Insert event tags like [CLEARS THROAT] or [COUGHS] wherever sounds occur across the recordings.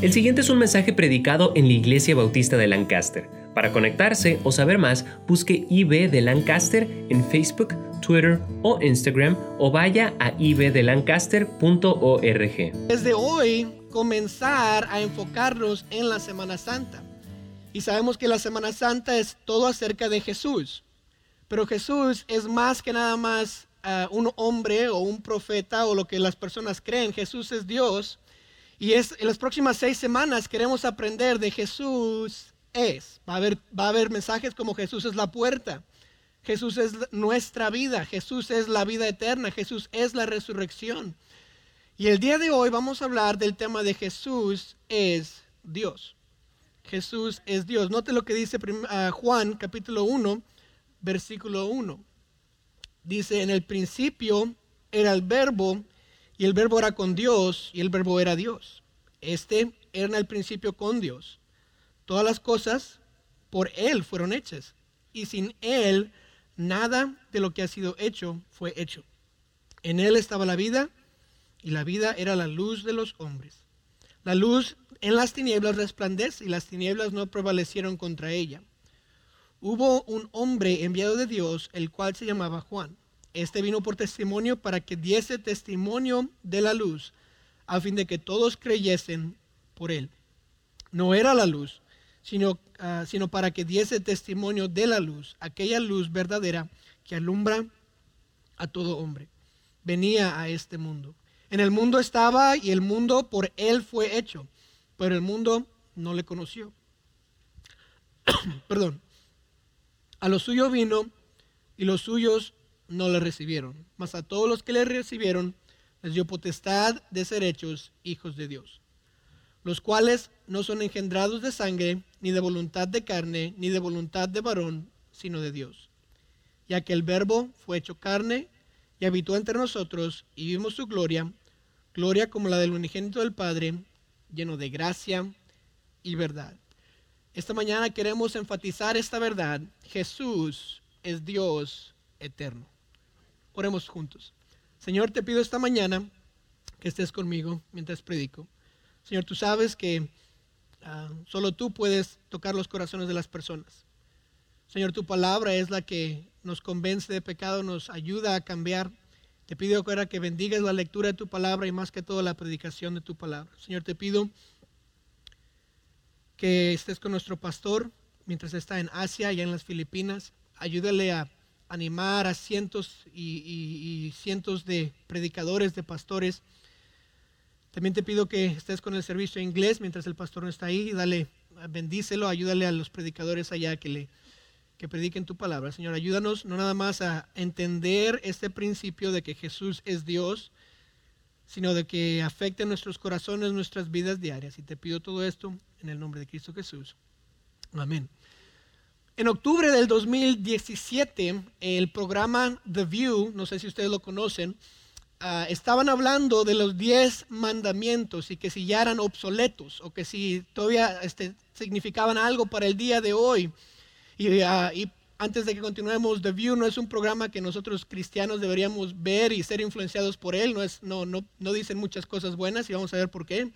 El siguiente es un mensaje predicado en la Iglesia Bautista de Lancaster. Para conectarse o saber más, busque IB de Lancaster en Facebook, Twitter o Instagram o vaya a ibdelancaster.org. Desde hoy comenzar a enfocarnos en la Semana Santa. Y sabemos que la Semana Santa es todo acerca de Jesús. Pero Jesús es más que nada más uh, un hombre o un profeta o lo que las personas creen. Jesús es Dios. Y es, en las próximas seis semanas queremos aprender de Jesús es. Va a, haber, va a haber mensajes como Jesús es la puerta. Jesús es nuestra vida. Jesús es la vida eterna. Jesús es la resurrección. Y el día de hoy vamos a hablar del tema de Jesús es Dios. Jesús es Dios. Note lo que dice uh, Juan capítulo 1, versículo 1. Dice, en el principio era el verbo y el verbo era con Dios y el verbo era Dios. Este era en el principio con Dios. Todas las cosas por Él fueron hechas y sin Él nada de lo que ha sido hecho fue hecho. En Él estaba la vida y la vida era la luz de los hombres. La luz en las tinieblas resplandece y las tinieblas no prevalecieron contra ella. Hubo un hombre enviado de Dios, el cual se llamaba Juan. Este vino por testimonio para que diese testimonio de la luz, a fin de que todos creyesen por él. No era la luz, sino, ah, sino para que diese testimonio de la luz, aquella luz verdadera que alumbra a todo hombre. Venía a este mundo. En el mundo estaba y el mundo por él fue hecho, pero el mundo no le conoció. [CLEARS THROAT] Perdón. A lo suyo vino y los suyos no le recibieron. Mas a todos los que le recibieron les dio potestad de ser hechos hijos de Dios, los cuales no son engendrados de sangre, ni de voluntad de carne, ni de voluntad de varón, sino de Dios. Ya que el verbo fue hecho carne y habitó entre nosotros y vimos su gloria, gloria como la del unigénito del Padre, lleno de gracia y verdad. Esta mañana queremos enfatizar esta verdad. Jesús es Dios eterno. Oremos juntos. Señor, te pido esta mañana que estés conmigo mientras predico. Señor, tú sabes que ah, solo tú puedes tocar los corazones de las personas. Señor, tu palabra es la que nos convence de pecado, nos ayuda a cambiar. Te pido ahora que bendigas la lectura de tu palabra y más que todo la predicación de tu palabra. Señor, te pido que estés con nuestro pastor mientras está en Asia y en las Filipinas. Ayúdale a animar a cientos y, cientos de predicadores, de pastores. También te pido que estés con el servicio en inglés mientras el pastor no está ahí. Dale, bendícelo, ayúdale a los predicadores allá que le que prediquen tu palabra. Señor, ayúdanos no nada más a entender este principio de que Jesús es Dios, sino de que afecte nuestros corazones, nuestras vidas diarias. Y te pido todo esto en el nombre de Cristo Jesús. Amén. En octubre del 2017, el programa The View, no sé si ustedes lo conocen, ah, estaban hablando de los 10 mandamientos y que si ya eran obsoletos o que si todavía este, significaban algo para el día de hoy. Y, ah, y, antes de que continuemos, The View no es un programa que nosotros cristianos deberíamos ver y ser influenciados por él, no, es, no, no, no dicen muchas cosas buenas y vamos a ver por qué.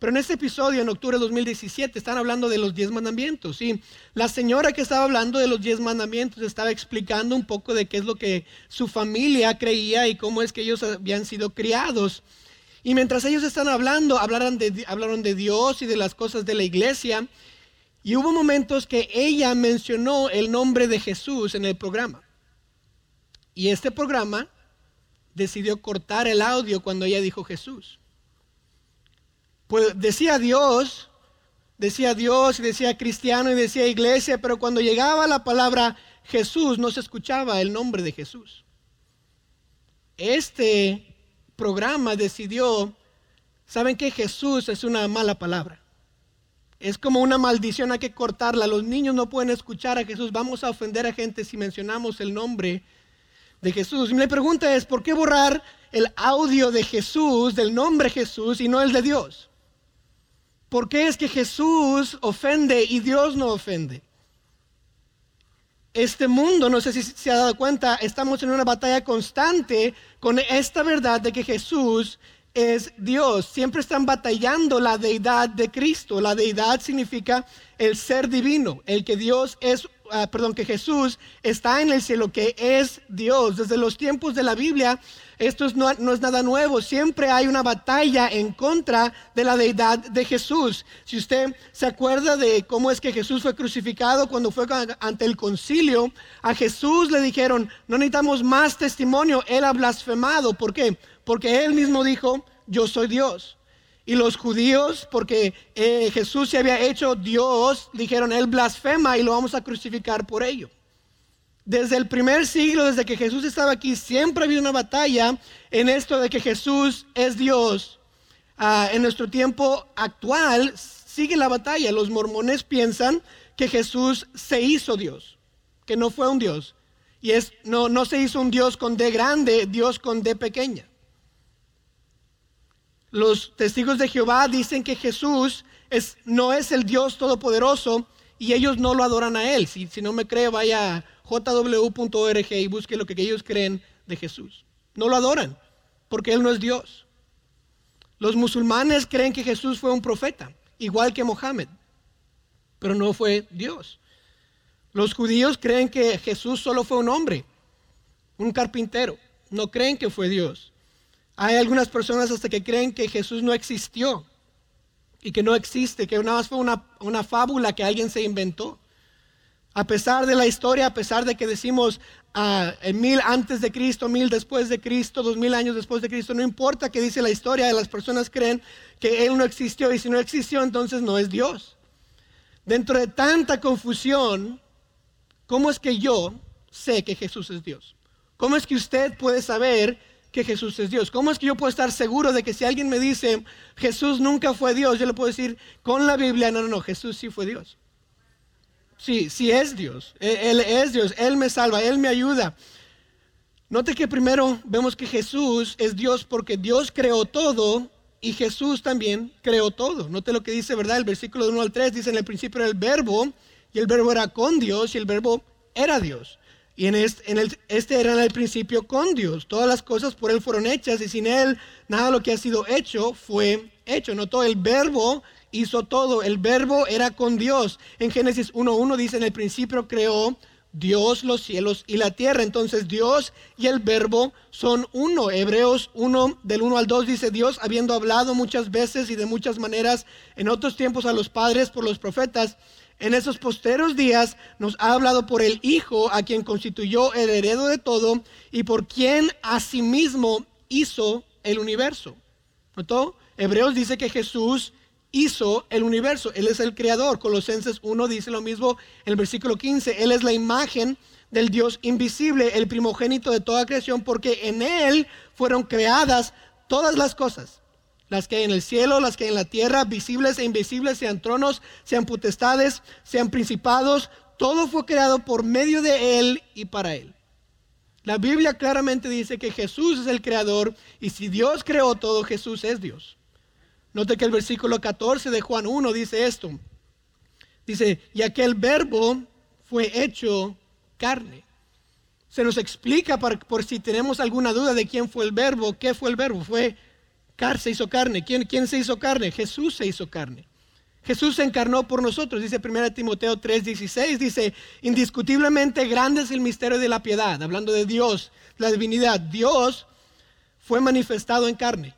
Pero en este episodio, en octubre de 2017, están hablando de los diez mandamientos. Y la señora que estaba hablando de los diez mandamientos estaba explicando un poco de qué es lo que su familia creía y cómo es que ellos habían sido criados. Y mientras ellos están hablando, hablaron de, hablaron de Dios y de las cosas de la iglesia. Y hubo momentos que ella mencionó el nombre de Jesús en el programa. Y este programa decidió cortar el audio cuando ella dijo Jesús. Pues decía Dios, decía Dios y decía cristiano y decía iglesia, pero cuando llegaba la palabra Jesús no se escuchaba el nombre de Jesús. Este programa decidió, ¿saben que Jesús es una mala palabra? Es como una maldición, hay que cortarla. Los niños no pueden escuchar a Jesús. Vamos a ofender a gente si mencionamos el nombre de Jesús. Mi pregunta es, ¿por qué borrar el audio de Jesús, del nombre Jesús, y no el de Dios? ¿Por qué es que Jesús ofende y Dios no ofende? Este mundo, no sé si se ha dado cuenta, estamos en una batalla constante con esta verdad de que Jesús es Dios. Siempre están batallando la deidad de Cristo. La deidad significa el ser divino, el que Dios es, ah, perdón, que Jesús está en el cielo, que es Dios. Desde los tiempos de la Biblia, esto no, no, es nada nuevo. Siempre hay una batalla en contra de la deidad de Jesús. Si usted se acuerda de cómo es que Jesús fue crucificado cuando fue ante el concilio, a Jesús le dijeron, no necesitamos más testimonio, él ha blasfemado. ¿Por qué? Porque él mismo dijo, yo soy Dios. Y los judíos, porque eh, Jesús se había hecho Dios, dijeron, Él blasfema y lo vamos a crucificar por ello. Desde el primer siglo, desde que Jesús estaba aquí, siempre ha habido una batalla en esto de que Jesús es Dios. Ah, en nuestro tiempo actual sigue la batalla. Los mormones piensan que Jesús se hizo Dios, que no fue un Dios. Y es, no, no se hizo un Dios con D grande, Dios con D pequeña. Los testigos de Jehová dicen que Jesús es, no es el Dios todopoderoso y ellos no lo adoran a Él. Si, si no me cree, vaya jw.org y busque lo que ellos creen de Jesús. No lo adoran porque Él no es Dios. Los musulmanes creen que Jesús fue un profeta, igual que Mohammed, pero no fue Dios. Los judíos creen que Jesús solo fue un hombre, un carpintero. No creen que fue Dios. Hay algunas personas hasta que creen que Jesús no existió y que no existe, que nada más fue una, fábula que alguien se inventó. A pesar de la historia, a pesar de que decimos ah, mil antes de Cristo, mil después de Cristo, dos mil años después de Cristo, no importa que dice la historia, las personas creen que Él no existió y si no existió, entonces no es Dios. Dentro de tanta confusión, ¿cómo es que yo sé que Jesús es Dios? ¿Cómo es que usted puede saber que Jesús es Dios. ¿Cómo es que yo puedo estar seguro de que si alguien me dice Jesús nunca fue Dios, yo le puedo decir con la Biblia, no, no, no, Jesús sí fue Dios. Sí, sí es Dios. Él, es Dios, Él me salva, Él me ayuda. Note que primero vemos que Jesús es Dios porque Dios creó todo y Jesús también creó todo. Note lo que dice, ¿verdad? El versículo de 1 al 3 dice en el principio era el verbo y el verbo era con Dios y el verbo era Dios. Y en este, el, este era en el principio con Dios. Todas las cosas por Él fueron hechas y sin Él nada de lo que ha sido hecho fue hecho. Notó el verbo hizo todo. El verbo era con Dios. En Génesis 1.1 dice, en el principio creó Dios los cielos y la tierra. Entonces Dios y el verbo son uno. Hebreos 1 del 1 al 2 dice Dios habiendo hablado muchas veces y de muchas maneras en otros tiempos a los padres por los profetas en esos posteros días nos ha hablado por el Hijo, a quien constituyó el heredo de todo y por quien asimismo hizo el universo. ¿Notó? Hebreos dice que Jesús hizo el universo. Él es el creador. Colosenses 1 dice lo mismo en el versículo 15. Él es la imagen del Dios invisible, el primogénito de toda creación, porque en Él fueron creadas todas las cosas las que hay en el cielo, las que hay en la tierra, visibles e invisibles, sean tronos, sean potestades, sean principados, todo fue creado por medio de Él y para Él. La Biblia claramente dice que Jesús es el creador y si Dios creó todo, Jesús es Dios. Note que el versículo 14 de Juan 1 dice esto. Dice, y aquel verbo fue hecho carne. Se nos explica por si tenemos alguna duda de quién fue el verbo, qué fue el verbo. Fue se hizo carne. ¿Quién, ¿Quién se hizo carne? Jesús se hizo carne. Jesús se encarnó por nosotros, dice 1 Timoteo 3:16, dice, indiscutiblemente grande es el misterio de la piedad, hablando de Dios, la divinidad. Dios fue manifestado en carne,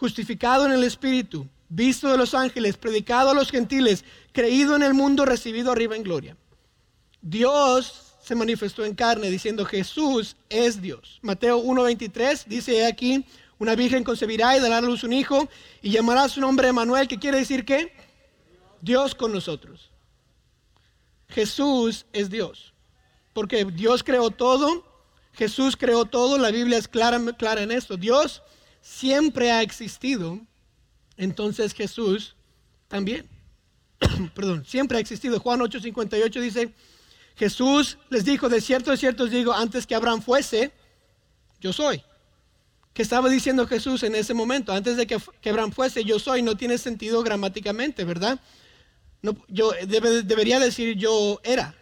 justificado en el Espíritu, visto de los ángeles, predicado a los gentiles, creído en el mundo, recibido arriba en gloria. Dios se manifestó en carne diciendo Jesús es Dios. Mateo 1:23 dice aquí, una virgen concebirá y dará a luz un hijo y llamará su nombre Emanuel, que quiere decir que Dios con nosotros. Jesús es Dios. Porque Dios creó todo, Jesús creó todo, la Biblia es clara, clara en esto. Dios siempre ha existido, entonces Jesús también. [CLEARS THROAT] Perdón, siempre ha existido. Juan 8:58 dice, Jesús les dijo, de cierto, de cierto os digo, antes que Abraham fuese, yo soy. ¿Qué estaba diciendo Jesús en ese momento? Antes de que, Abraham fuese, yo soy, no tiene sentido gramáticamente, ¿verdad? Yo debería decir yo era.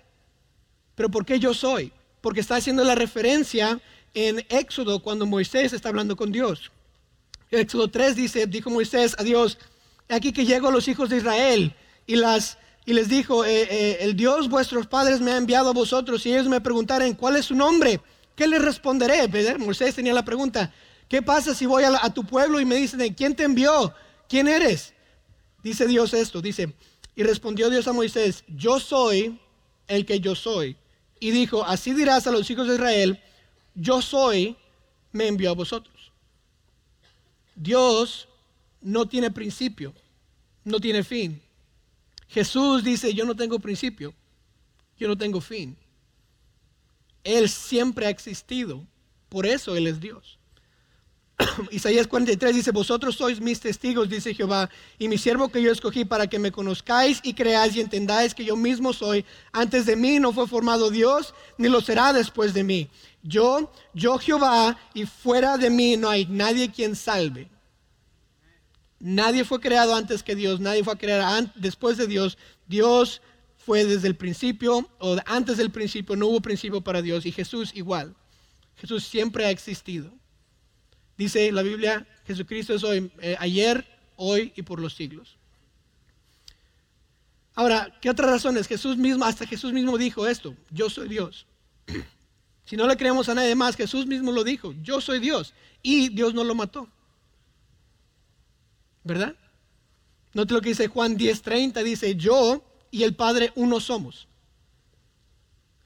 Pero ¿por qué yo soy? Porque está haciendo la referencia en Éxodo cuando Moisés está hablando con Dios. Éxodo 3 dice, dijo Moisés a Dios, aquí que llego a los hijos de Israel y, les dijo, eh, eh, el Dios vuestros padres me ha enviado a vosotros y ellos me preguntaren, ¿cuál es su nombre? ¿Qué les responderé? Moisés tenía la pregunta, ¿qué pasa si voy a, tu pueblo y me dicen, ¿quién te envió? ¿Quién eres? Dice Dios esto, dice, y respondió Dios a Moisés, yo soy el que yo soy. Y dijo, así dirás a los hijos de Israel, yo soy, me envió a vosotros. Dios no tiene principio, no tiene fin. Jesús dice, yo no tengo principio, yo no tengo fin. Él siempre ha existido, por eso Él es Dios. [COUGHS] Isaías 43 dice, vosotros sois mis testigos, dice Jehová, y mi siervo que yo escogí para que me conozcáis y creáis y entendáis que yo mismo soy. Antes de mí no fue formado Dios, ni lo será después de mí. Yo, yo Jehová, y fuera de mí no hay nadie quien salve. Nadie fue creado antes que Dios, nadie fue creado después de Dios. Dios fue desde el principio, o antes del principio, no hubo principio para Dios, y Jesús igual. Jesús siempre ha existido. Dice la Biblia, Jesucristo es hoy, eh, ayer, hoy y por los siglos. Ahora, ¿qué otras razones? Jesús mismo, hasta Jesús mismo dijo esto, yo soy Dios. [CLEARS THROAT] Si no le creemos a nadie más, Jesús mismo lo dijo, yo soy Dios. Y Dios no lo mató. ¿Verdad? Note lo que dice Juan 10:30, dice, yo y el Padre uno somos.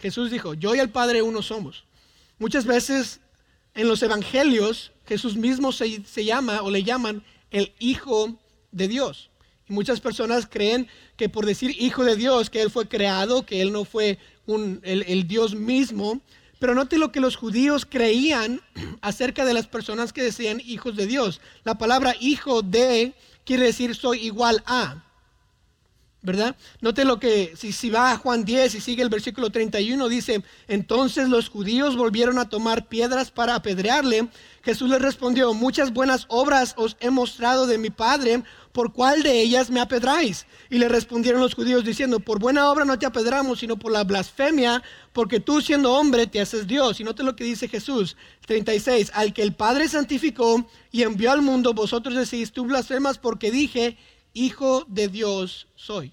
Jesús dijo, yo y el Padre uno somos. Muchas veces en los evangelios Jesús mismo se, llama o le llaman el Hijo de Dios. Y muchas personas creen que por decir Hijo de Dios, que Él fue creado, que Él no fue el, el Dios mismo. Pero note lo que los judíos creían [CLEARS THROAT] acerca de las personas que decían hijos de Dios. La palabra hijo de quiere decir soy igual a. ¿verdad? Note lo que, si, si, va a Juan 10 y sigue el versículo 31, dice, entonces los judíos volvieron a tomar piedras para apedrearle. Jesús les respondió, muchas buenas obras os he mostrado de mi Padre, ¿por cuál de ellas me apedráis? Y le respondieron los judíos diciendo, por buena obra no te apedramos, sino por la blasfemia, porque tú siendo hombre te haces Dios. Y note lo que dice Jesús, 36, al que el Padre santificó y envió al mundo, vosotros decís, tú blasfemas porque dije, hijo de Dios soy.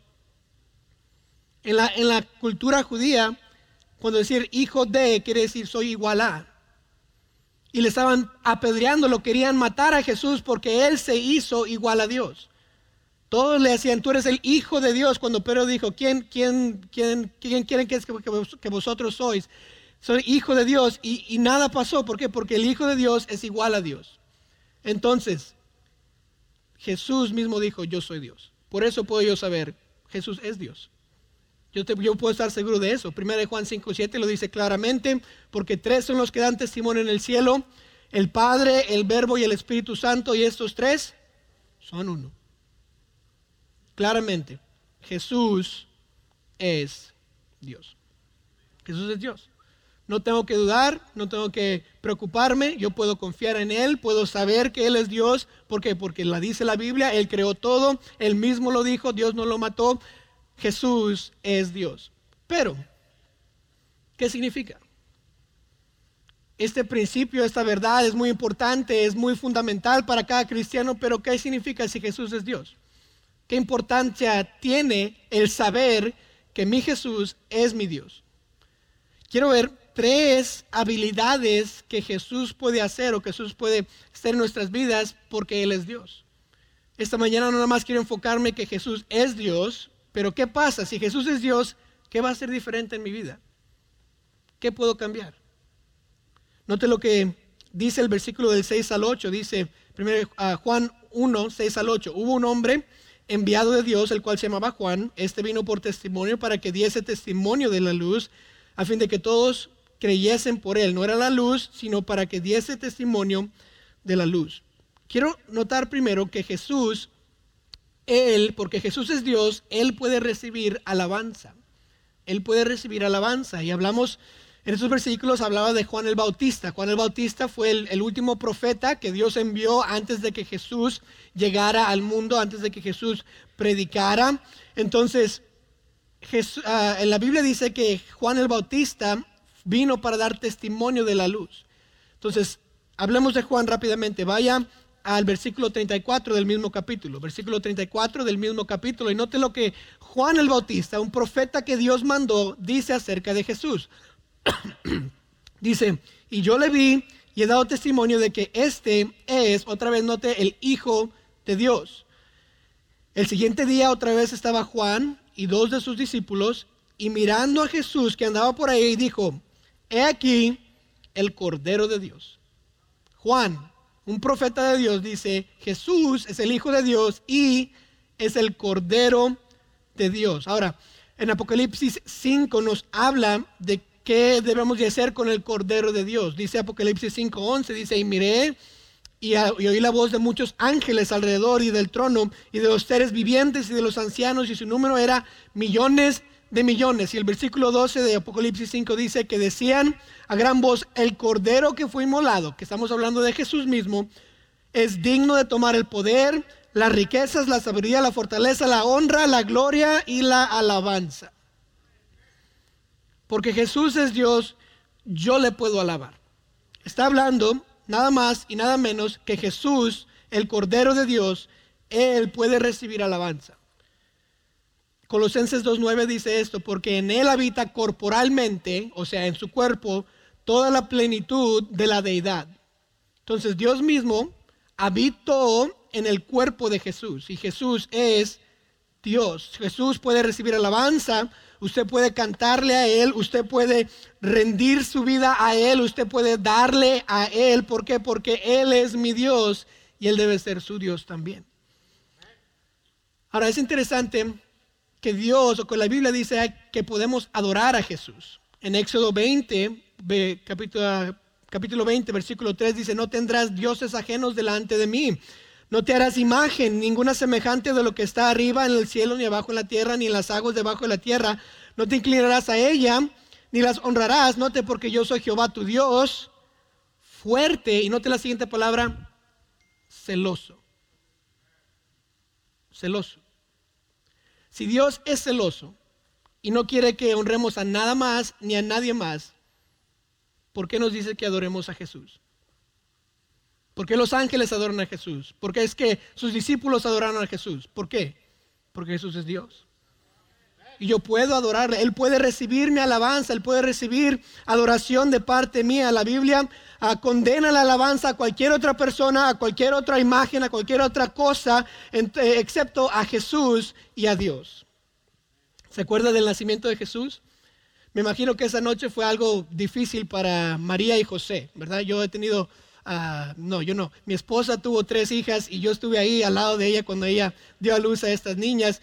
En la, en la cultura judía, cuando decir hijo de quiere decir soy igual a. Y le estaban apedreando, lo querían matar a Jesús porque él se hizo igual a Dios. Todos le decían, tú eres el hijo de Dios. Cuando Pedro dijo, ¿quién, quién, quién, quién quieren que, que vosotros sois? Soy hijo de Dios. Y, y nada pasó. ¿Por qué? Porque el hijo de Dios es igual a Dios. Entonces, Jesús mismo dijo, yo soy Dios. Por eso puedo yo saber, Jesús es Dios. Yo, te, yo puedo estar seguro de eso. Primero de Juan 5, 7 lo dice claramente, porque tres son los que dan testimonio en el cielo, el Padre, el Verbo y el Espíritu Santo, y estos tres son uno. Claramente, Jesús es Dios. Jesús es Dios. No tengo que dudar, no tengo que preocuparme, yo puedo confiar en Él, puedo saber que Él es Dios. ¿Por qué? Porque la dice la Biblia, Él creó todo, Él mismo lo dijo, Dios no lo mató, Jesús es Dios. Pero, ¿qué significa? Este principio, esta verdad es muy importante, es muy fundamental para cada cristiano, pero ¿qué significa si Jesús es Dios? ¿Qué importancia tiene el saber que mi Jesús es mi Dios? Quiero ver tres habilidades que Jesús puede hacer o que Jesús puede hacer en nuestras vidas porque Él es Dios. Esta mañana no nada más quiero enfocarme que Jesús es Dios, pero ¿qué pasa? Si Jesús es Dios, ¿qué va a ser diferente en mi vida? ¿Qué puedo cambiar? Note lo que dice el versículo del 6 al 8. Dice, primero Juan 1, 6 al 8. Hubo un hombre enviado de Dios, el cual se llamaba Juan. Este vino por testimonio para que diese testimonio de la luz, a fin de que todos creyesen por él. No era la luz, sino para que diese testimonio de la luz. Quiero notar primero que Jesús, Él, porque Jesús es Dios, Él puede recibir alabanza. Él puede recibir alabanza. Y hablamos, en estos versículos hablaba de Juan el Bautista. Juan el Bautista fue el, último profeta que Dios envió antes de que Jesús llegara al mundo, antes de que Jesús predicara. Entonces, ah, en la Biblia dice que Juan el Bautista vino para dar testimonio de la luz. Entonces, hablemos de Juan rápidamente. Vaya al versículo 34 del mismo capítulo. Versículo 34 del mismo capítulo. Y note lo que Juan el Bautista, un profeta que Dios mandó, dice acerca de Jesús. [COUGHS] dice, y yo le vi y he dado testimonio de que este es, otra vez note, el Hijo de Dios. El siguiente día otra vez estaba Juan y dos de sus discípulos y mirando a Jesús que andaba por ahí dijo, he aquí el Cordero de Dios. Juan, un profeta de Dios, dice, Jesús es el Hijo de Dios y es el Cordero de Dios. Ahora, en Apocalipsis 5 nos habla de qué debemos de hacer con el Cordero de Dios. Dice Apocalipsis 5.11, dice, y miré y, oí la voz de muchos ángeles alrededor y del trono y de los seres vivientes y de los ancianos y su número era millones de millones. Y el versículo 12 de Apocalipsis 5 dice que decían a gran voz, el cordero que fue inmolado, que estamos hablando de Jesús mismo, es digno de tomar el poder, las riquezas, la sabiduría, la fortaleza, la honra, la gloria y la alabanza. Porque Jesús es Dios, yo le puedo alabar. Está hablando nada más y nada menos que Jesús, el Cordero de Dios, Él puede recibir alabanza. Colosenses 2.9 dice esto, porque en Él habita corporalmente, o sea, en su cuerpo, toda la plenitud de la deidad. Entonces Dios mismo habitó en el cuerpo de Jesús y Jesús es Dios. Jesús puede recibir alabanza, usted puede cantarle a Él, usted puede rendir su vida a Él, usted puede darle a Él. ¿Por qué? Porque Él es mi Dios y Él debe ser su Dios también. Ahora es interesante que Dios o que la Biblia dice que podemos adorar a Jesús. En Éxodo 20, capítulo, capítulo 20, versículo 3 dice, no tendrás dioses ajenos delante de mí. No te harás imagen ninguna semejante de lo que está arriba en el cielo, ni abajo en la tierra, ni en las aguas debajo de la tierra. No te inclinarás a ella, ni las honrarás. Note porque yo soy Jehová tu Dios, fuerte. Y note la siguiente palabra, celoso. Celoso. Si Dios es celoso y no quiere que honremos a nada más ni a nadie más, ¿por qué nos dice que adoremos a Jesús? ¿Por qué los ángeles adoran a Jesús? ¿Por qué es que sus discípulos adoraron a Jesús? ¿Por qué? Porque Jesús es Dios. Y yo puedo adorarle. Él puede recibir mi alabanza. Él puede recibir adoración de parte mía. La Biblia ah, condena la alabanza a cualquier otra persona, a cualquier otra imagen, a cualquier otra cosa, eh, excepto a Jesús y a Dios. ¿Se acuerda del nacimiento de Jesús? Me imagino que esa noche fue algo difícil para María y José, ¿verdad? Yo he tenido, ah, no, yo no. Mi esposa tuvo tres hijas y yo estuve ahí al lado de ella cuando ella dio a luz a estas niñas.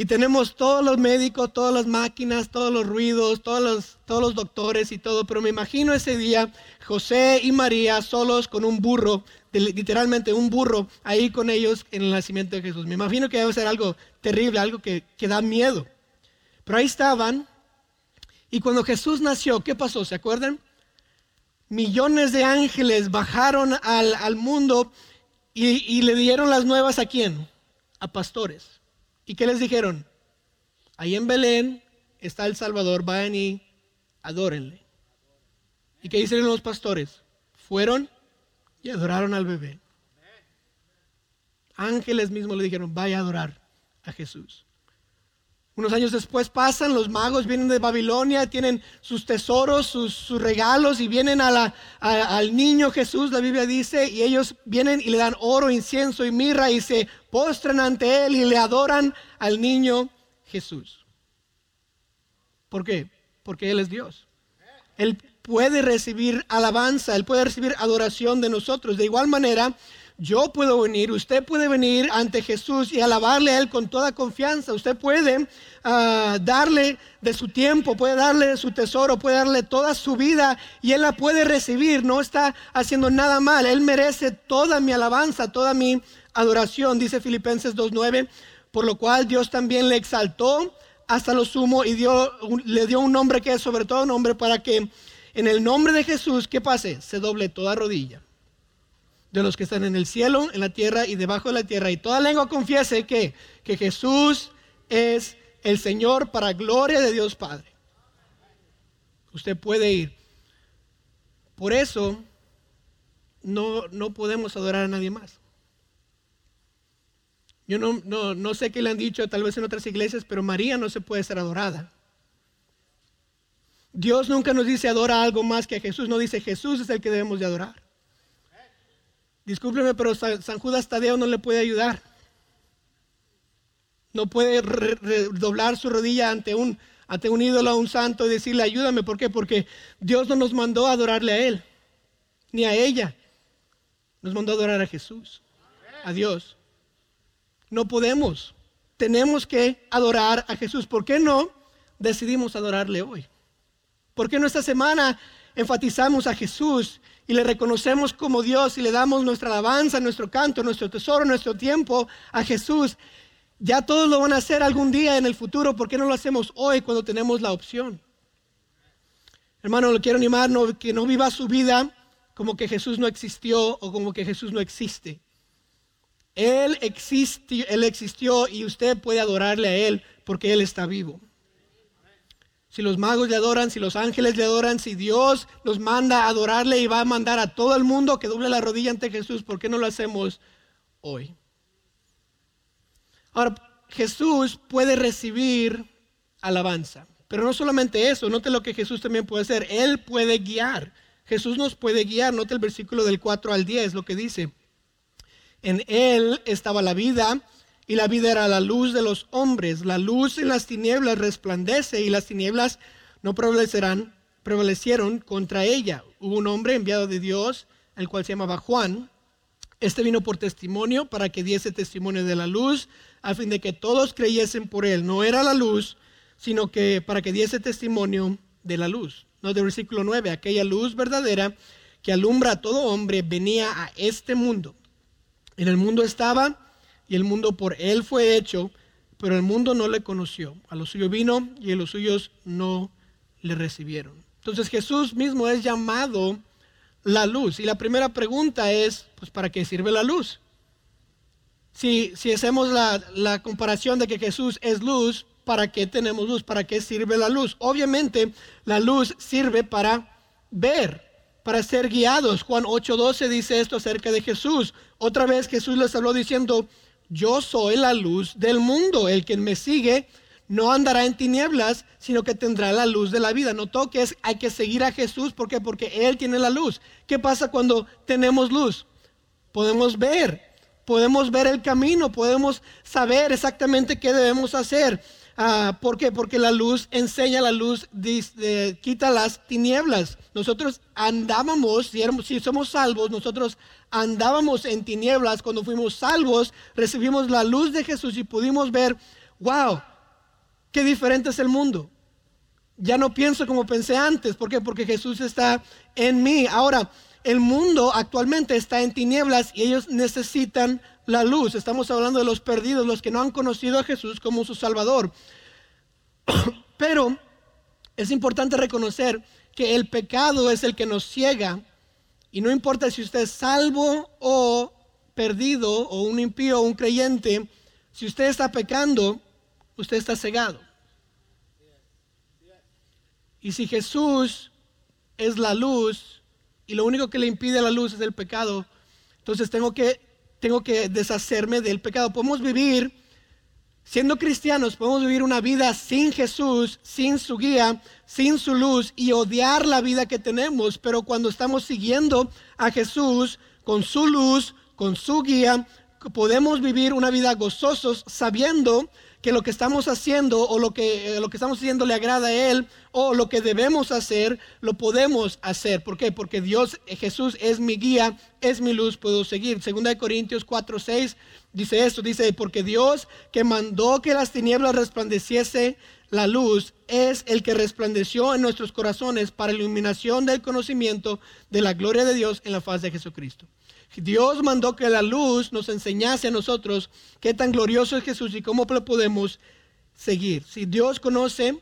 Y tenemos todos los médicos, todas las máquinas, todos los ruidos, todos los, todos los doctores y todo. Pero me imagino ese día José y María solos con un burro, literalmente un burro, ahí con ellos en el nacimiento de Jesús. Me imagino que debe ser algo terrible, algo que, que da miedo. Pero ahí estaban. Y cuando Jesús nació, ¿qué pasó? ¿Se acuerdan? Millones de ángeles bajaron al, al mundo y, y le dieron las nuevas a quién? A pastores. ¿Y qué les dijeron? Ahí en Belén está el Salvador, vayan y adórenle. ¿Y qué hicieron los pastores? Fueron y adoraron al bebé. Ángeles mismos le dijeron, vaya a adorar a Jesús. Unos años después pasan, los magos vienen de Babilonia, tienen sus tesoros, sus, regalos y vienen al niño Jesús, la Biblia dice, y ellos vienen y le dan oro, incienso y mirra y se postran ante él y le adoran al niño Jesús. ¿Por qué? Porque Él es Dios. Él puede recibir alabanza, Él puede recibir adoración de nosotros. De igual manera, yo puedo venir, usted puede venir ante Jesús y alabarle a Él con toda confianza. Usted puede ah, darle de su tiempo, puede darle de su tesoro, puede darle toda su vida y Él la puede recibir. No está haciendo nada mal. Él merece toda mi alabanza, toda mi adoración, dice Filipenses 2.9, por lo cual Dios también le exaltó hasta lo sumo y dio, le dio un nombre que es sobre todo nombre para que en el nombre de Jesús, ¿qué pase? Se doble toda rodilla de los que están en el cielo, en la tierra y debajo de la tierra. Y toda lengua confiese que, que Jesús es el Señor para gloria de Dios Padre. Usted puede ir. Por eso no, no podemos adorar a nadie más. Yo no, no, no sé qué le han dicho, tal vez en otras iglesias, pero María no se puede ser adorada. Dios nunca nos dice adora algo más que a Jesús, no dice Jesús es el que debemos de adorar. Discúlpeme, pero San Judas Tadeo no le puede ayudar. No puede doblar su rodilla ante un, ante un ídolo, a un santo y decirle ayúdame. ¿Por qué? Porque Dios no nos mandó a adorarle a Él, ni a ella. Nos mandó a adorar a Jesús, a Dios. No podemos. Tenemos que adorar a Jesús. ¿Por qué no decidimos adorarle hoy? ¿Por qué no esta semana enfatizamos a Jesús y le reconocemos como Dios y le damos nuestra alabanza, nuestro canto, nuestro tesoro, nuestro tiempo a Jesús? Ya todos lo van a hacer algún día en el futuro. ¿Por qué no lo hacemos hoy cuando tenemos la opción? Hermano, lo quiero animar que no viva su vida como que Jesús no existió o como que Jesús no existe. Él, existió, él existió y usted puede adorarle a Él porque Él está vivo. Si los magos le adoran, si los ángeles le adoran, si Dios nos manda a adorarle y va a mandar a todo el mundo que doble la rodilla ante Jesús, ¿por qué no lo hacemos hoy? Ahora, Jesús puede recibir alabanza, pero no solamente eso, note lo que Jesús también puede hacer, Él puede guiar. Jesús nos puede guiar, note el versículo del 4 al 10, lo que dice. En él estaba la vida y la vida era la luz de los hombres. La luz en las tinieblas resplandece y las tinieblas no prevalecerán, prevalecieron contra ella. Hubo un hombre enviado de Dios, el cual se llamaba Juan. Este vino por testimonio para que diese testimonio de la luz, a fin de que todos creyesen por él. No era la luz, sino que para que diese testimonio de la luz. No del versículo 9, aquella luz verdadera que alumbra a todo hombre venía a este mundo. En el mundo estaba y el mundo por él fue hecho, pero el mundo no le conoció. A los suyos vino y a los suyos no le recibieron. Entonces Jesús mismo es llamado la luz. Y la primera pregunta es, pues, ¿para qué sirve la luz? Si, si hacemos la, la comparación de que Jesús es luz, ¿para qué tenemos luz? ¿Para qué sirve la luz? Obviamente la luz sirve para ver para ser guiados. Juan 8:12 dice esto acerca de Jesús. Otra vez Jesús les habló diciendo, yo soy la luz del mundo. El que me sigue no andará en tinieblas, sino que tendrá la luz de la vida. No toques, hay que seguir a Jesús. ¿Por qué? Porque Él tiene la luz. ¿Qué pasa cuando tenemos luz? Podemos ver, podemos ver el camino, podemos saber exactamente qué debemos hacer. Ah, ¿Por qué? Porque la luz enseña, la luz quita las tinieblas. Nosotros andábamos, si, si somos salvos, nosotros andábamos en tinieblas. Cuando fuimos salvos, recibimos la luz de Jesús y pudimos ver, wow, qué diferente es el mundo. Ya no pienso como pensé antes. ¿Por qué? Porque Jesús está en mí. Ahora, el mundo actualmente está en tinieblas y ellos necesitan la luz. Estamos hablando de los perdidos, los que no han conocido a Jesús como su Salvador. [COUGHS] Pero es importante reconocer que el pecado es el que nos ciega y no importa si usted es salvo o perdido o un impío o un creyente, si usted está pecando, usted está cegado. Y si Jesús es la luz y lo único que le impide la luz es el pecado, entonces tengo que tengo que deshacerme del pecado. Podemos vivir, siendo cristianos, podemos vivir una vida sin Jesús, sin su guía, sin su luz y odiar la vida que tenemos. Pero cuando estamos siguiendo a Jesús con su luz, con su guía, podemos vivir una vida gozosos sabiendo que lo que estamos haciendo o lo que, eh, lo que estamos haciendo le agrada a Él o lo que debemos hacer, lo podemos hacer. ¿Por qué? Porque Dios, eh, Jesús es mi guía, es mi luz, puedo seguir. Segunda de Corintios 4, 6 dice esto, dice, porque Dios que mandó que las tinieblas resplandeciese la luz, es el que resplandeció en nuestros corazones para iluminación del conocimiento de la gloria de Dios en la faz de Jesucristo. Dios mandó que la luz nos enseñase a nosotros qué tan glorioso es Jesús y cómo lo podemos seguir. Si Dios conoce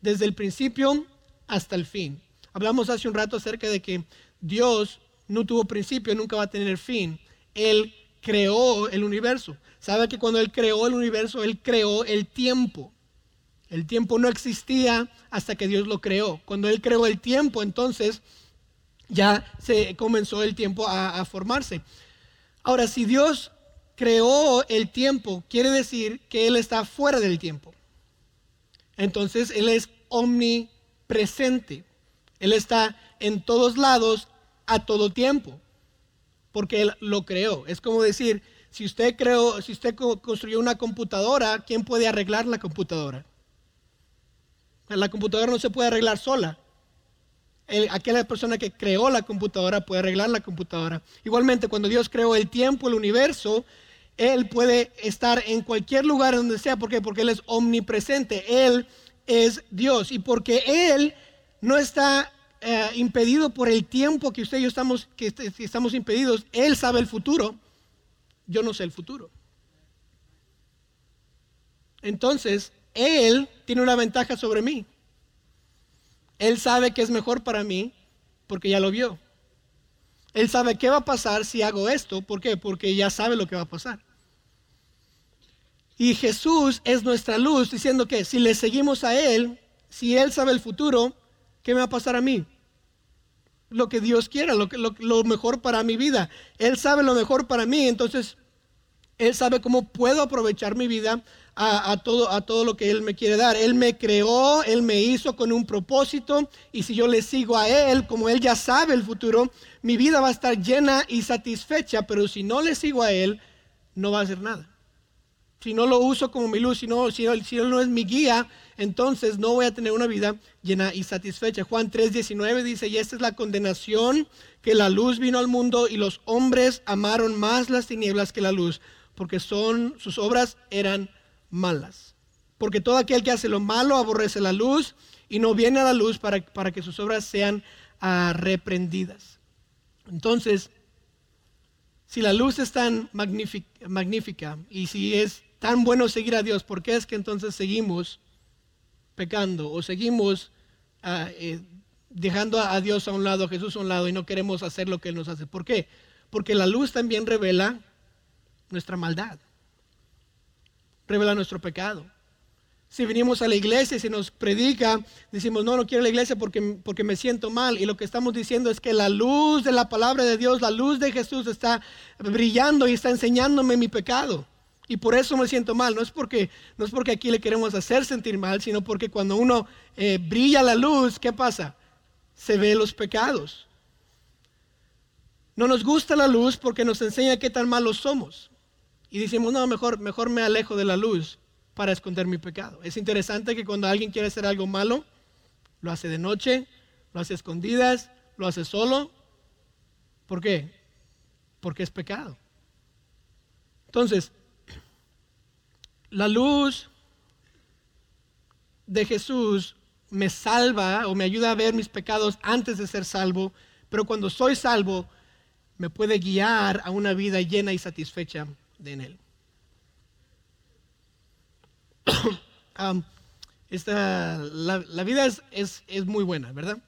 desde el principio hasta el fin. Hablamos hace un rato acerca de que Dios no tuvo principio, nunca va a tener fin. Él creó el universo. ¿Sabe que cuando Él creó el universo, Él creó el tiempo? El tiempo no existía hasta que Dios lo creó. Cuando Él creó el tiempo, entonces ya se comenzó el tiempo a, formarse. Ahora, si Dios creó el tiempo, quiere decir que Él está fuera del tiempo. Entonces Él es omnipresente. Él está en todos lados a todo tiempo, porque Él lo creó. Es como decir, si usted creó, si usted construyó una computadora, ¿quién puede arreglar la computadora? La computadora no se puede arreglar sola. Aquella persona que creó la computadora puede arreglar la computadora. Igualmente, cuando Dios creó el tiempo, el universo, Él puede estar en cualquier lugar donde sea. ¿Por qué? Porque Él es omnipresente. Él es Dios. Y porque Él no está eh, impedido por el tiempo que usted y yo estamos, que estamos impedidos, Él sabe el futuro. Yo no sé el futuro. Entonces, Él tiene una ventaja sobre mí. Él sabe que es mejor para mí porque ya lo vio. Él sabe qué va a pasar si hago esto. ¿Por qué? Porque ya sabe lo que va a pasar. Y Jesús es nuestra luz diciendo que si le seguimos a Él, si Él sabe el futuro, ¿qué me va a pasar a mí? Lo que Dios quiera, lo, lo mejor para mi vida. Él sabe lo mejor para mí, entonces Él sabe cómo puedo aprovechar mi vida a, todo, a todo lo que Él me quiere dar. Él me creó, Él me hizo con un propósito y si yo le sigo a Él, como Él ya sabe el futuro, mi vida va a estar llena y satisfecha, pero si no le sigo a Él, no va a hacer nada. Si no lo uso como mi luz, si, no, si, si Él no es mi guía, entonces no voy a tener una vida llena y satisfecha. Juan 3:19 dice, y esta es la condenación, que la luz vino al mundo y los hombres amaron más las tinieblas que la luz, porque son, sus obras eran malas. Porque todo aquel que hace lo malo aborrece la luz y no viene a la luz para, para que sus obras sean ah, reprendidas. Entonces, si la luz es tan magnífica, y si es tan bueno seguir a Dios, ¿por qué es que entonces seguimos pecando o seguimos ah, eh, dejando a Dios a un lado, a Jesús a un lado y no queremos hacer lo que Él nos hace? ¿Por qué? Porque la luz también revela nuestra maldad revela nuestro pecado. Si venimos a la iglesia y se nos predica, decimos, no, no quiero la iglesia porque, porque me siento mal. Y lo que estamos diciendo es que la luz de la palabra de Dios, la luz de Jesús está brillando y está enseñándome mi pecado. Y por eso me siento mal. No es porque, no es porque aquí le queremos hacer sentir mal, sino porque cuando uno eh, brilla la luz, ¿qué pasa? Se ve los pecados. No nos gusta la luz porque nos enseña qué tan malos somos. Y decimos, no, mejor, mejor me alejo de la luz para esconder mi pecado. Es interesante que cuando alguien quiere hacer algo malo, lo hace de noche, lo hace escondidas, lo hace solo. ¿Por qué? Porque es pecado. Entonces, la luz de Jesús me salva o me ayuda a ver mis pecados antes de ser salvo, pero cuando soy salvo me puede guiar a una vida llena y satisfecha de en él. [COUGHS] esta, la, vida es, es, muy buena, ¿verdad?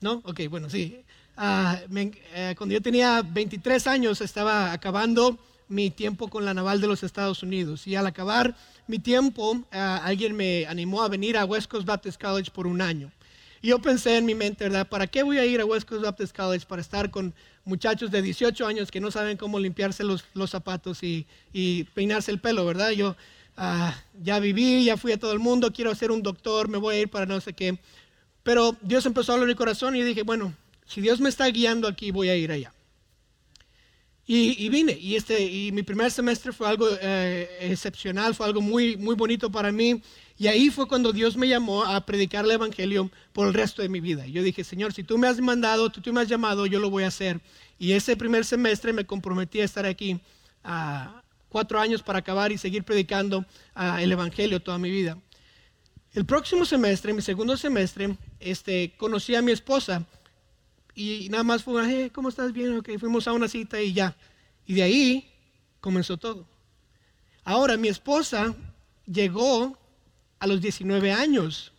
¿No? Ok, bueno, sí. Ah, eh, cuando yo tenía 23 años estaba acabando mi tiempo con la naval de los Estados Unidos y al acabar mi tiempo ah, alguien me animó a venir a West Coast Baptist College por un año. Y yo pensé en mi mente, ¿verdad? ¿Para qué voy a ir a West Coast Baptist College? Para estar con muchachos de 18 años que no saben cómo limpiarse los, zapatos y, peinarse el pelo, ¿verdad? Yo ah, ya viví, ya fui a todo el mundo, quiero ser un doctor, me voy a ir para no sé qué. Pero Dios empezó a hablar en mi corazón y dije, bueno, si Dios me está guiando aquí, voy a ir allá. Y, vine, y, este, y mi primer semestre fue algo eh, excepcional, fue algo muy, muy bonito para mí. Y ahí fue cuando Dios me llamó a predicar el Evangelio por el resto de mi vida. Yo dije, Señor, si tú me has mandado, tú, tú me has llamado, yo lo voy a hacer. Y ese primer semestre me comprometí a estar aquí cuatro años para acabar y seguir predicando el Evangelio toda mi vida. El próximo semestre, mi segundo semestre, este, conocí a mi esposa y nada más fue, hey, ¿cómo estás? Bien, ok, fuimos a una cita y ya. Y de ahí comenzó todo. Ahora, mi esposa llegó a los 19 años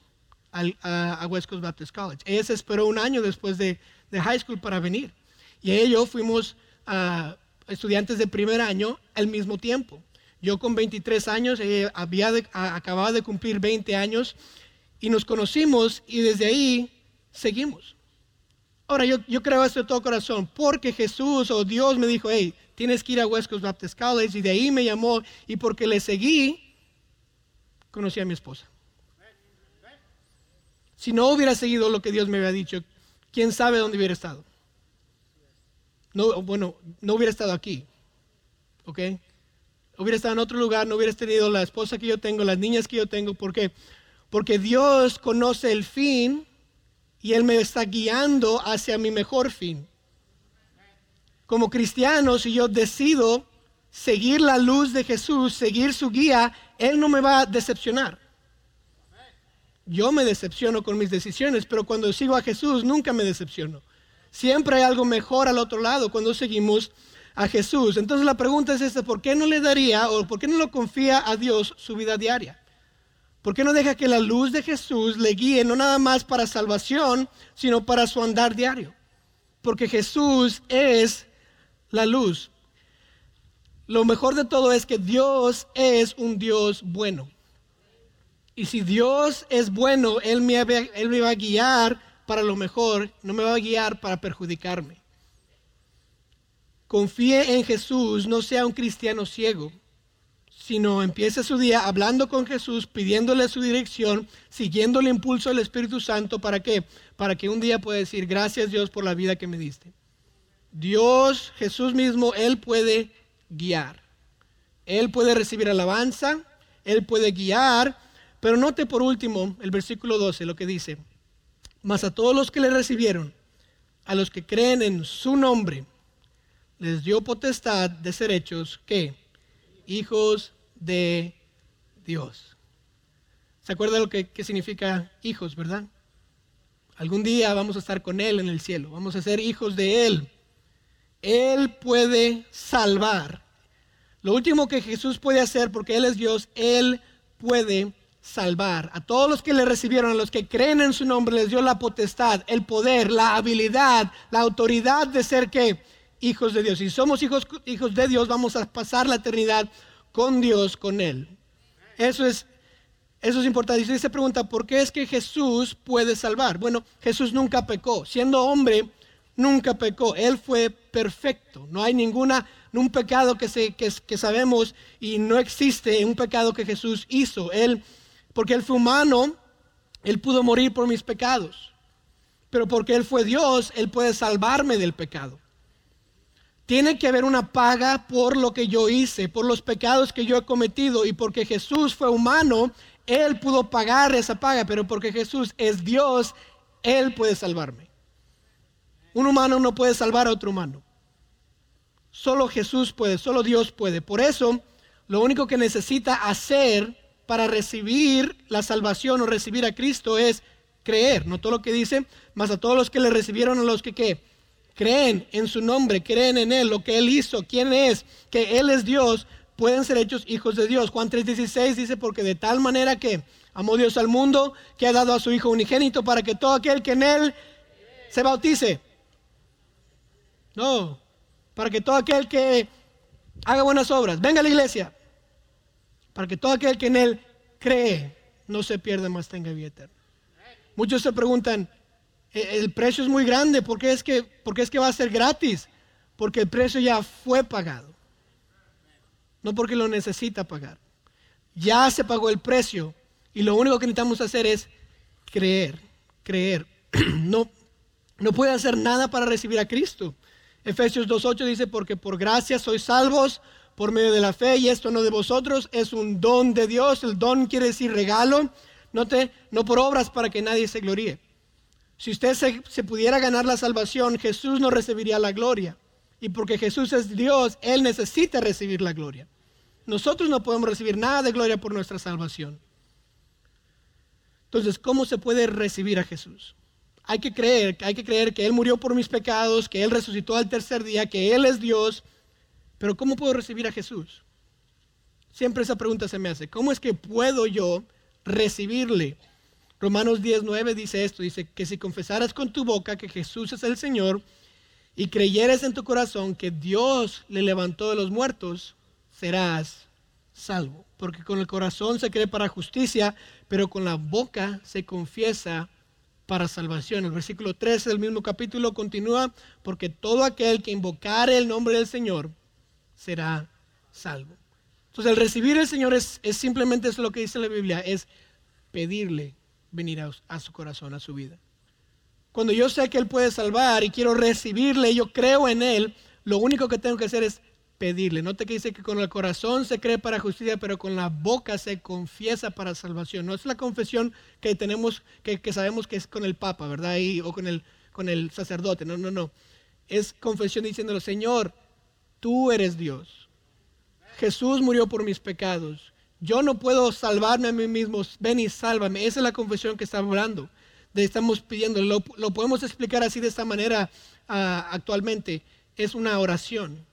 a, West Coast Baptist College. Ella se esperó un año después de, high school para venir. Y ella fuimos uh, estudiantes de primer año al mismo tiempo. Yo con 23 años, ella había acababa de cumplir 20 años y nos conocimos y desde ahí seguimos. Ahora, yo, creo esto de todo corazón, porque Jesús o Dios me dijo, hey, tienes que ir a Coast Baptist College, y de ahí me llamó, y porque le seguí, conocí a mi esposa. Si no hubiera seguido lo que Dios me había dicho, quién sabe dónde hubiera estado. No, bueno, no hubiera estado aquí. ¿Ok? Hubiera estado en otro lugar, no hubieras tenido la esposa que yo tengo, las niñas que yo tengo. ¿Por qué? Porque Dios conoce el fin y Él me está guiando hacia mi mejor fin. Como cristiano, si yo decido seguir la luz de Jesús, seguir su guía, Él no me va a decepcionar. Yo me decepciono con mis decisiones, pero cuando sigo a Jesús nunca me decepciono. Siempre hay algo mejor al otro lado cuando seguimos a Jesús. Entonces la pregunta es esta, ¿por qué no le daría o por qué no lo confía a Dios su vida diaria? ¿Por qué no deja que la luz de Jesús le guíe no nada más para salvación, sino para su andar diario? Porque Jesús es la luz. Lo mejor de todo es que Dios es un Dios bueno. Y si Dios es bueno, Él me, va a guiar para lo mejor, no me va a guiar para perjudicarme. Confíe en Jesús, no sea un cristiano ciego, sino empiece su día hablando con Jesús, pidiéndole su dirección, siguiendo el impulso del Espíritu Santo. ¿Para qué? Para que un día pueda decir, gracias Dios por la vida que me diste. Dios, Jesús mismo, Él puede guiar. Él puede recibir alabanza, Él puede guiar, pero note por último el versículo 12, lo que dice, mas a todos los que le recibieron, a los que creen en su nombre, les dio potestad de ser hechos, ¿qué? Hijos de Dios. ¿Se acuerda lo que, que significa hijos, verdad? Algún día vamos a estar con Él en el cielo, vamos a ser hijos de Él. Él puede salvar. Lo último que Jesús puede hacer, porque Él es Dios, Él puede salvar. A todos los que le recibieron, a los que creen en su nombre, les dio la potestad, el poder, la habilidad, la autoridad de ser que hijos de Dios. Si somos hijos, hijos de Dios, vamos a pasar la eternidad con Dios, con Él. Eso es, eso es importante. Y usted se pregunta, ¿por qué es que Jesús puede salvar? Bueno, Jesús nunca pecó. Siendo hombre, nunca pecó. Él fue perfecto. No hay ninguna, un pecado que, se, que, que sabemos y no existe un pecado que Jesús hizo. Él porque Él fue humano, Él pudo morir por mis pecados. Pero porque Él fue Dios, Él puede salvarme del pecado. Tiene que haber una paga por lo que yo hice, por los pecados que yo he cometido. Y porque Jesús fue humano, Él pudo pagar esa paga. Pero porque Jesús es Dios, Él puede salvarme. Un humano no puede salvar a otro humano. Solo Jesús puede, solo Dios puede. Por eso, lo único que necesita hacer para recibir la salvación o recibir a Cristo es creer, no todo lo que dice, más a todos los que le recibieron, a los que ¿qué? Creen en su nombre, creen en Él, lo que Él hizo, quién es, que Él es Dios, pueden ser hechos hijos de Dios. Juan 3:16 dice, porque de tal manera que amó Dios al mundo, que ha dado a su Hijo unigénito para que todo aquel que en Él se bautice. No, para que todo aquel que haga buenas obras, venga a la iglesia, para que todo aquel que en Él cree no se pierda, más tenga vida. Muchos se preguntan, el precio es muy grande, ¿por qué es que, por qué es que va a ser gratis? Porque el precio ya fue pagado, no porque lo necesita pagar. Ya se pagó el precio y lo único que necesitamos hacer es creer, creer. [CLEARS THROAT] No, no puede hacer nada para recibir a Cristo. Efesios 2.8 dice, porque por gracia sois salvos por medio de la fe y esto no de vosotros, es un don de Dios. El don quiere decir regalo, no, te, no por obras para que nadie se gloríe. Si usted se, pudiera ganar la salvación, Jesús no recibiría la gloria. Y porque Jesús es Dios, Él necesita recibir la gloria. Nosotros no podemos recibir nada de gloria por nuestra salvación. Entonces, ¿cómo se puede recibir a Jesús? Hay que creer, hay que creer que Él murió por mis pecados, que Él resucitó al tercer día, que Él es Dios pero ¿cómo puedo recibir a Jesús? Siempre esa pregunta se me hace. ¿Cómo es que puedo yo recibirle? Romanos 10.9 dice esto, dice que si confesaras con tu boca que Jesús es el Señor y creyeres en tu corazón que Dios le levantó de los muertos, serás salvo. Porque con el corazón se cree para justicia, pero con la boca se confiesa para salvación. El versículo 13 del mismo capítulo continúa, porque todo aquel que invocare el nombre del Señor será salvo. Entonces el recibir al Señor es, simplemente eso lo que dice la Biblia, es pedirle venir a, su corazón, a su vida. Cuando yo sé que Él puede salvar y quiero recibirle, yo creo en Él, lo único que tengo que hacer es pedirle. Note que dice que con el corazón se cree para justicia, pero con la boca se confiesa para salvación. No es la confesión que tenemos, que, sabemos que es con el Papa, ¿verdad? o con el, con el sacerdote. No, no, no. Es confesión diciéndole, Señor, tú eres Dios. Jesús murió por mis pecados. Yo no puedo salvarme a mí mismo. Ven y sálvame. Esa es la confesión que estamos hablando. Estamos pidiendo. Lo, podemos explicar así de esta manera ah, actualmente. Es una oración.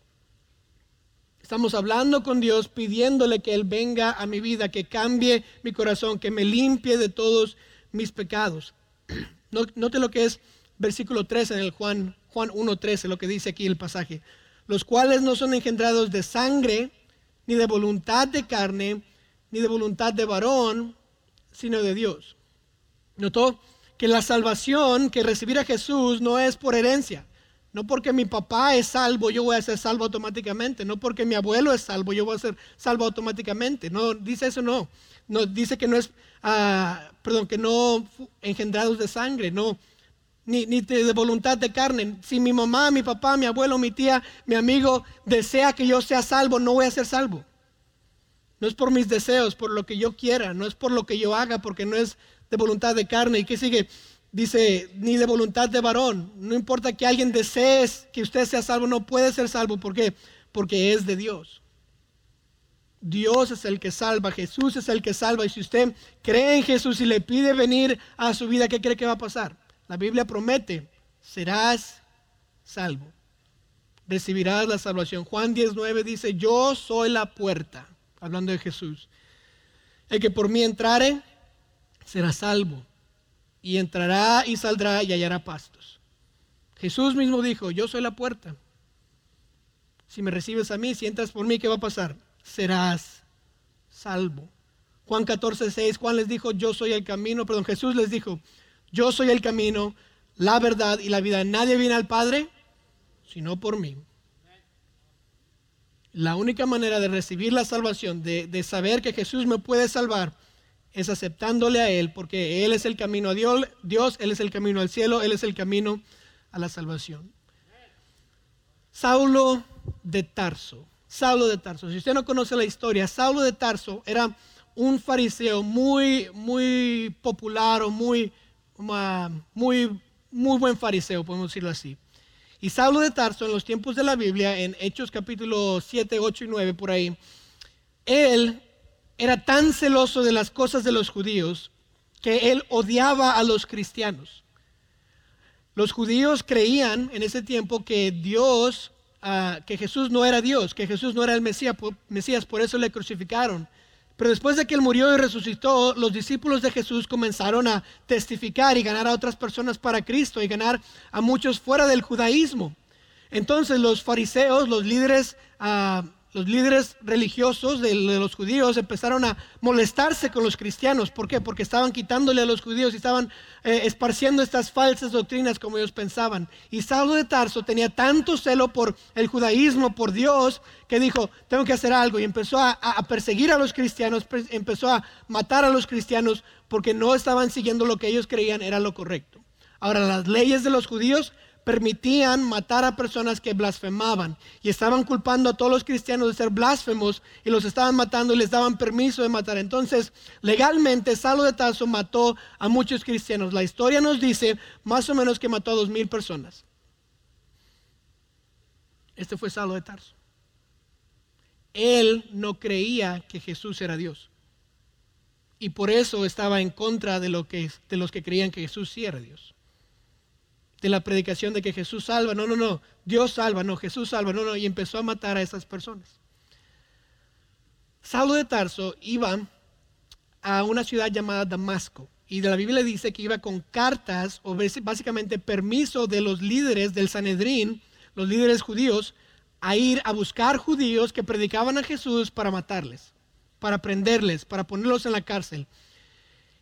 Estamos hablando con Dios, pidiéndole que Él venga a mi vida, que cambie mi corazón, que me limpie de todos mis pecados. [CLEARS THROAT] Note lo que es versículo 13 en el Juan, Juan 1.13, lo que dice aquí el pasaje. Los cuales no son engendrados de sangre, ni de voluntad de carne, ni de voluntad de varón, sino de Dios. Notó que la salvación, que recibir a Jesús no es por herencia. No porque mi papá es salvo, yo voy a ser salvo automáticamente. No porque mi abuelo es salvo, yo voy a ser salvo automáticamente. No, dice eso no. No dice que no es, ah, perdón, que no engendrados de sangre, no. Ni de voluntad de carne. Si mi mamá, mi papá, mi abuelo, mi tía, mi amigo desea que yo sea salvo, no voy a ser salvo. No es por mis deseos, por lo que yo quiera, no es por lo que yo haga, porque no es de voluntad de carne. ¿Y qué sigue? Dice, ni de voluntad de varón. No importa que alguien desee que usted sea salvo, no puede ser salvo. ¿Por qué? Porque es de Dios. Dios es el que salva, Jesús es el que salva. Y si usted cree en Jesús y le pide venir a su vida, ¿qué cree que va a pasar? La Biblia promete, serás salvo. Recibirás la salvación. Juan 19 dice, yo soy la puerta, hablando de Jesús. El que por mí entrare, será salvo y entrará y saldrá y hallará pastos. Jesús mismo dijo, yo soy la puerta. Si me recibes a mí, si entras por mí, ¿qué va a pasar? Serás salvo. Juan 14, 6, Juan les dijo, yo soy el camino, perdón, Jesús les dijo, yo soy el camino, la verdad y la vida. Nadie viene al Padre sino por mí. La única manera de recibir la salvación, de, de saber que Jesús me puede salvar, es aceptándole a Él, porque Él es el camino a Dios, Él es el camino al cielo, Él es el camino a la salvación. Saulo de Tarso, Saulo de Tarso, si usted no conoce la historia, Saulo de Tarso era un fariseo muy, muy popular o muy, muy, muy buen fariseo, podemos decirlo así. Y Saulo de Tarso, en los tiempos de la Biblia, en Hechos capítulo 7, 8 y 9, por ahí, él era tan celoso de las cosas de los judíos que él odiaba a los cristianos. Los judíos creían en ese tiempo que Dios, ah, que Jesús no era Dios, que Jesús no era el Mesías, Mesías, por eso le crucificaron. Pero después de que él murió y resucitó, los discípulos de Jesús comenzaron a testificar y ganar a otras personas para Cristo y ganar a muchos fuera del judaísmo. Entonces los fariseos, los líderes uh, los líderes religiosos de, los judíos empezaron a molestarse con los cristianos. ¿Por qué? Porque estaban quitándole a los judíos y estaban eh, esparciendo estas falsas doctrinas como ellos pensaban. Y Saulo de Tarso tenía tanto celo por el judaísmo, por Dios, que dijo, tengo que hacer algo. Y empezó a, a perseguir a los cristianos, empezó a matar a los cristianos porque no estaban siguiendo lo que ellos creían era lo correcto. Ahora, las leyes de los judíos permitían matar a personas que blasfemaban y estaban culpando a todos los cristianos de ser blasfemos y los estaban matando y les daban permiso de matar. Entonces, legalmente, Saulo de Tarso mató a muchos cristianos. La historia nos dice más o menos que mató a dos mil personas. Este fue Saulo de Tarso. Él no creía que Jesús era Dios. Y por eso estaba en contra de, lo que, de los que creían que Jesús sí era Dios de la predicación de que Jesús salva, no, no, no, Dios salva, no, Jesús salva, no, no, y empezó a matar a esas personas. Saulo de Tarso iba a una ciudad llamada Damasco. Y de la Biblia dice que iba con cartas o básicamente permiso de los líderes del Sanedrín, los líderes judíos, a ir a buscar judíos que predicaban a Jesús para matarles, para prenderles, para ponerlos en la cárcel.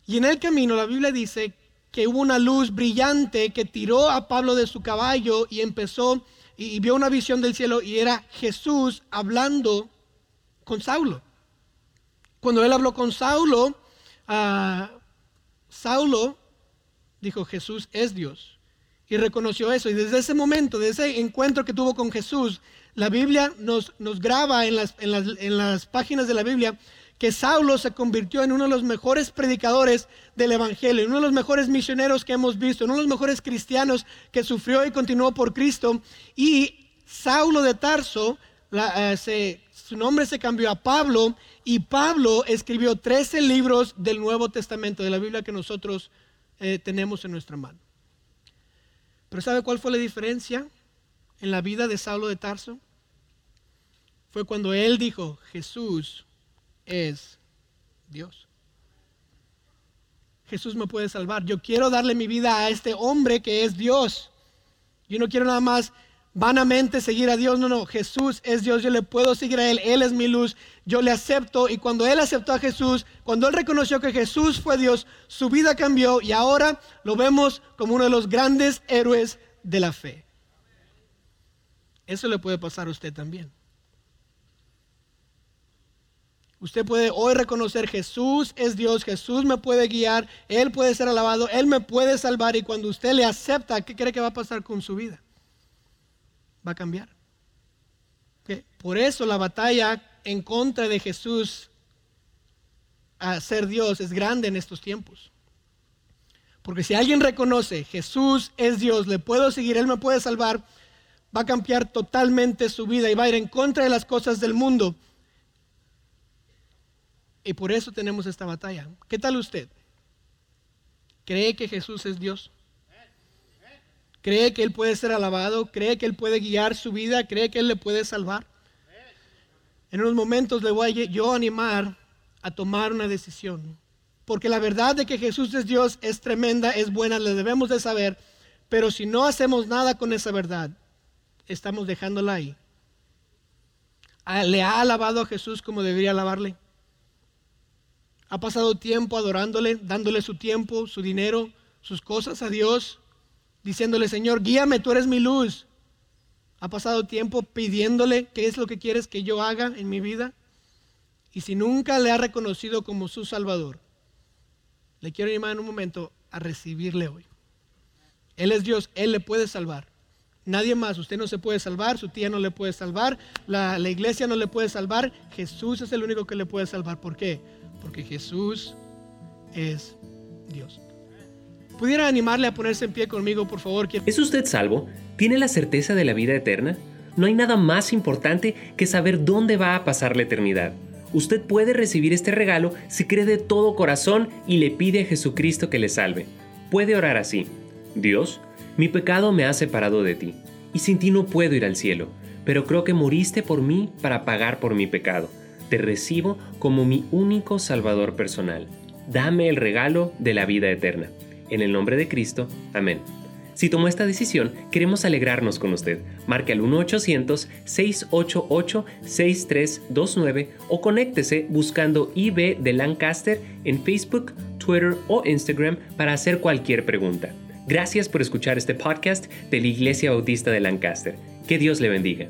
Y en el camino la Biblia dice que hubo una luz brillante que tiró a Pablo de su caballo y empezó y, vio una visión del cielo y era Jesús hablando con Saulo. Cuando él habló con Saulo, uh, Saulo dijo, Jesús es Dios. Y reconoció eso. Y desde ese momento, desde ese encuentro que tuvo con Jesús, la Biblia nos, nos graba en las, en, las, en las páginas de la Biblia que Saulo se convirtió en uno de los mejores predicadores del Evangelio, uno de los mejores misioneros que hemos visto, uno de los mejores cristianos que sufrió y continuó por Cristo. Y Saulo de Tarso, eh, su nombre se cambió a Pablo y Pablo escribió 13 libros del Nuevo Testamento, de la Biblia que nosotros eh, tenemos en nuestra mano. Pero ¿sabe cuál fue la diferencia en la vida de Saulo de Tarso? Fue cuando él dijo, Jesús es Dios. Jesús me puede salvar. Yo quiero darle mi vida a este hombre que es Dios. Yo no quiero nada más vanamente seguir a Dios. No, no, Jesús es Dios. Yo le puedo seguir a Él. Él es mi luz. Yo le acepto. Y cuando Él aceptó a Jesús, cuando Él reconoció que Jesús fue Dios, su vida cambió y ahora lo vemos como uno de los grandes héroes de la fe. Eso le puede pasar a usted también. Usted puede hoy reconocer Jesús es Dios, Jesús me puede guiar, Él puede ser alabado, Él me puede salvar y cuando usted le acepta, ¿qué cree que va a pasar con su vida? Va a cambiar. Por eso la batalla en contra de Jesús a ser Dios es grande en estos tiempos. Porque si alguien reconoce Jesús es Dios, le puedo seguir, Él me puede salvar, va a cambiar totalmente su vida y va a ir en contra de las cosas del mundo y por eso tenemos esta batalla. ¿Qué tal usted? ¿Cree que Jesús es Dios? ¿Cree que Él puede ser alabado? ¿Cree que Él puede guiar su vida? ¿Cree que Él le puede salvar? En unos momentos le voy a yo animar a tomar una decisión. Porque la verdad de que Jesús es Dios es tremenda, es buena, le debemos de saber. Pero si no hacemos nada con esa verdad, estamos dejándola ahí. Ah, ¿Le ha alabado a Jesús como debería alabarle? Ha pasado tiempo adorándole, dándole su tiempo, su dinero, sus cosas a Dios, diciéndole, Señor, guíame, tú eres mi luz. Ha pasado tiempo pidiéndole qué es lo que quieres que yo haga en mi vida. Y si nunca le ha reconocido como su Salvador, le quiero animar en un momento a recibirle hoy. Él es Dios, Él le puede salvar. Nadie más, usted no se puede salvar, su tía no le puede salvar, la, la iglesia no le puede salvar, Jesús es el único que le puede salvar. ¿Por qué? Porque Jesús es Dios. ¿Pudiera animarle a ponerse en pie conmigo, por favor? ¿Es usted salvo? ¿Tiene la certeza de la vida eterna? No hay nada más importante que saber dónde va a pasar la eternidad. Usted puede recibir este regalo si cree de todo corazón y le pide a Jesucristo que le salve. Puede orar así. Dios, mi pecado me ha separado de ti, y sin ti no puedo ir al cielo, pero creo que moriste por mí para pagar por mi pecado te recibo como mi único Salvador personal. Dame el regalo de la vida eterna. En el nombre de Cristo, amén. Si tomó esta decisión, queremos alegrarnos con usted. Marque al 1-800-688-6329 o conéctese buscando IB de Lancaster en Facebook, Twitter o Instagram para hacer cualquier pregunta. Gracias por escuchar este podcast de la Iglesia Bautista de Lancaster. Que Dios le bendiga.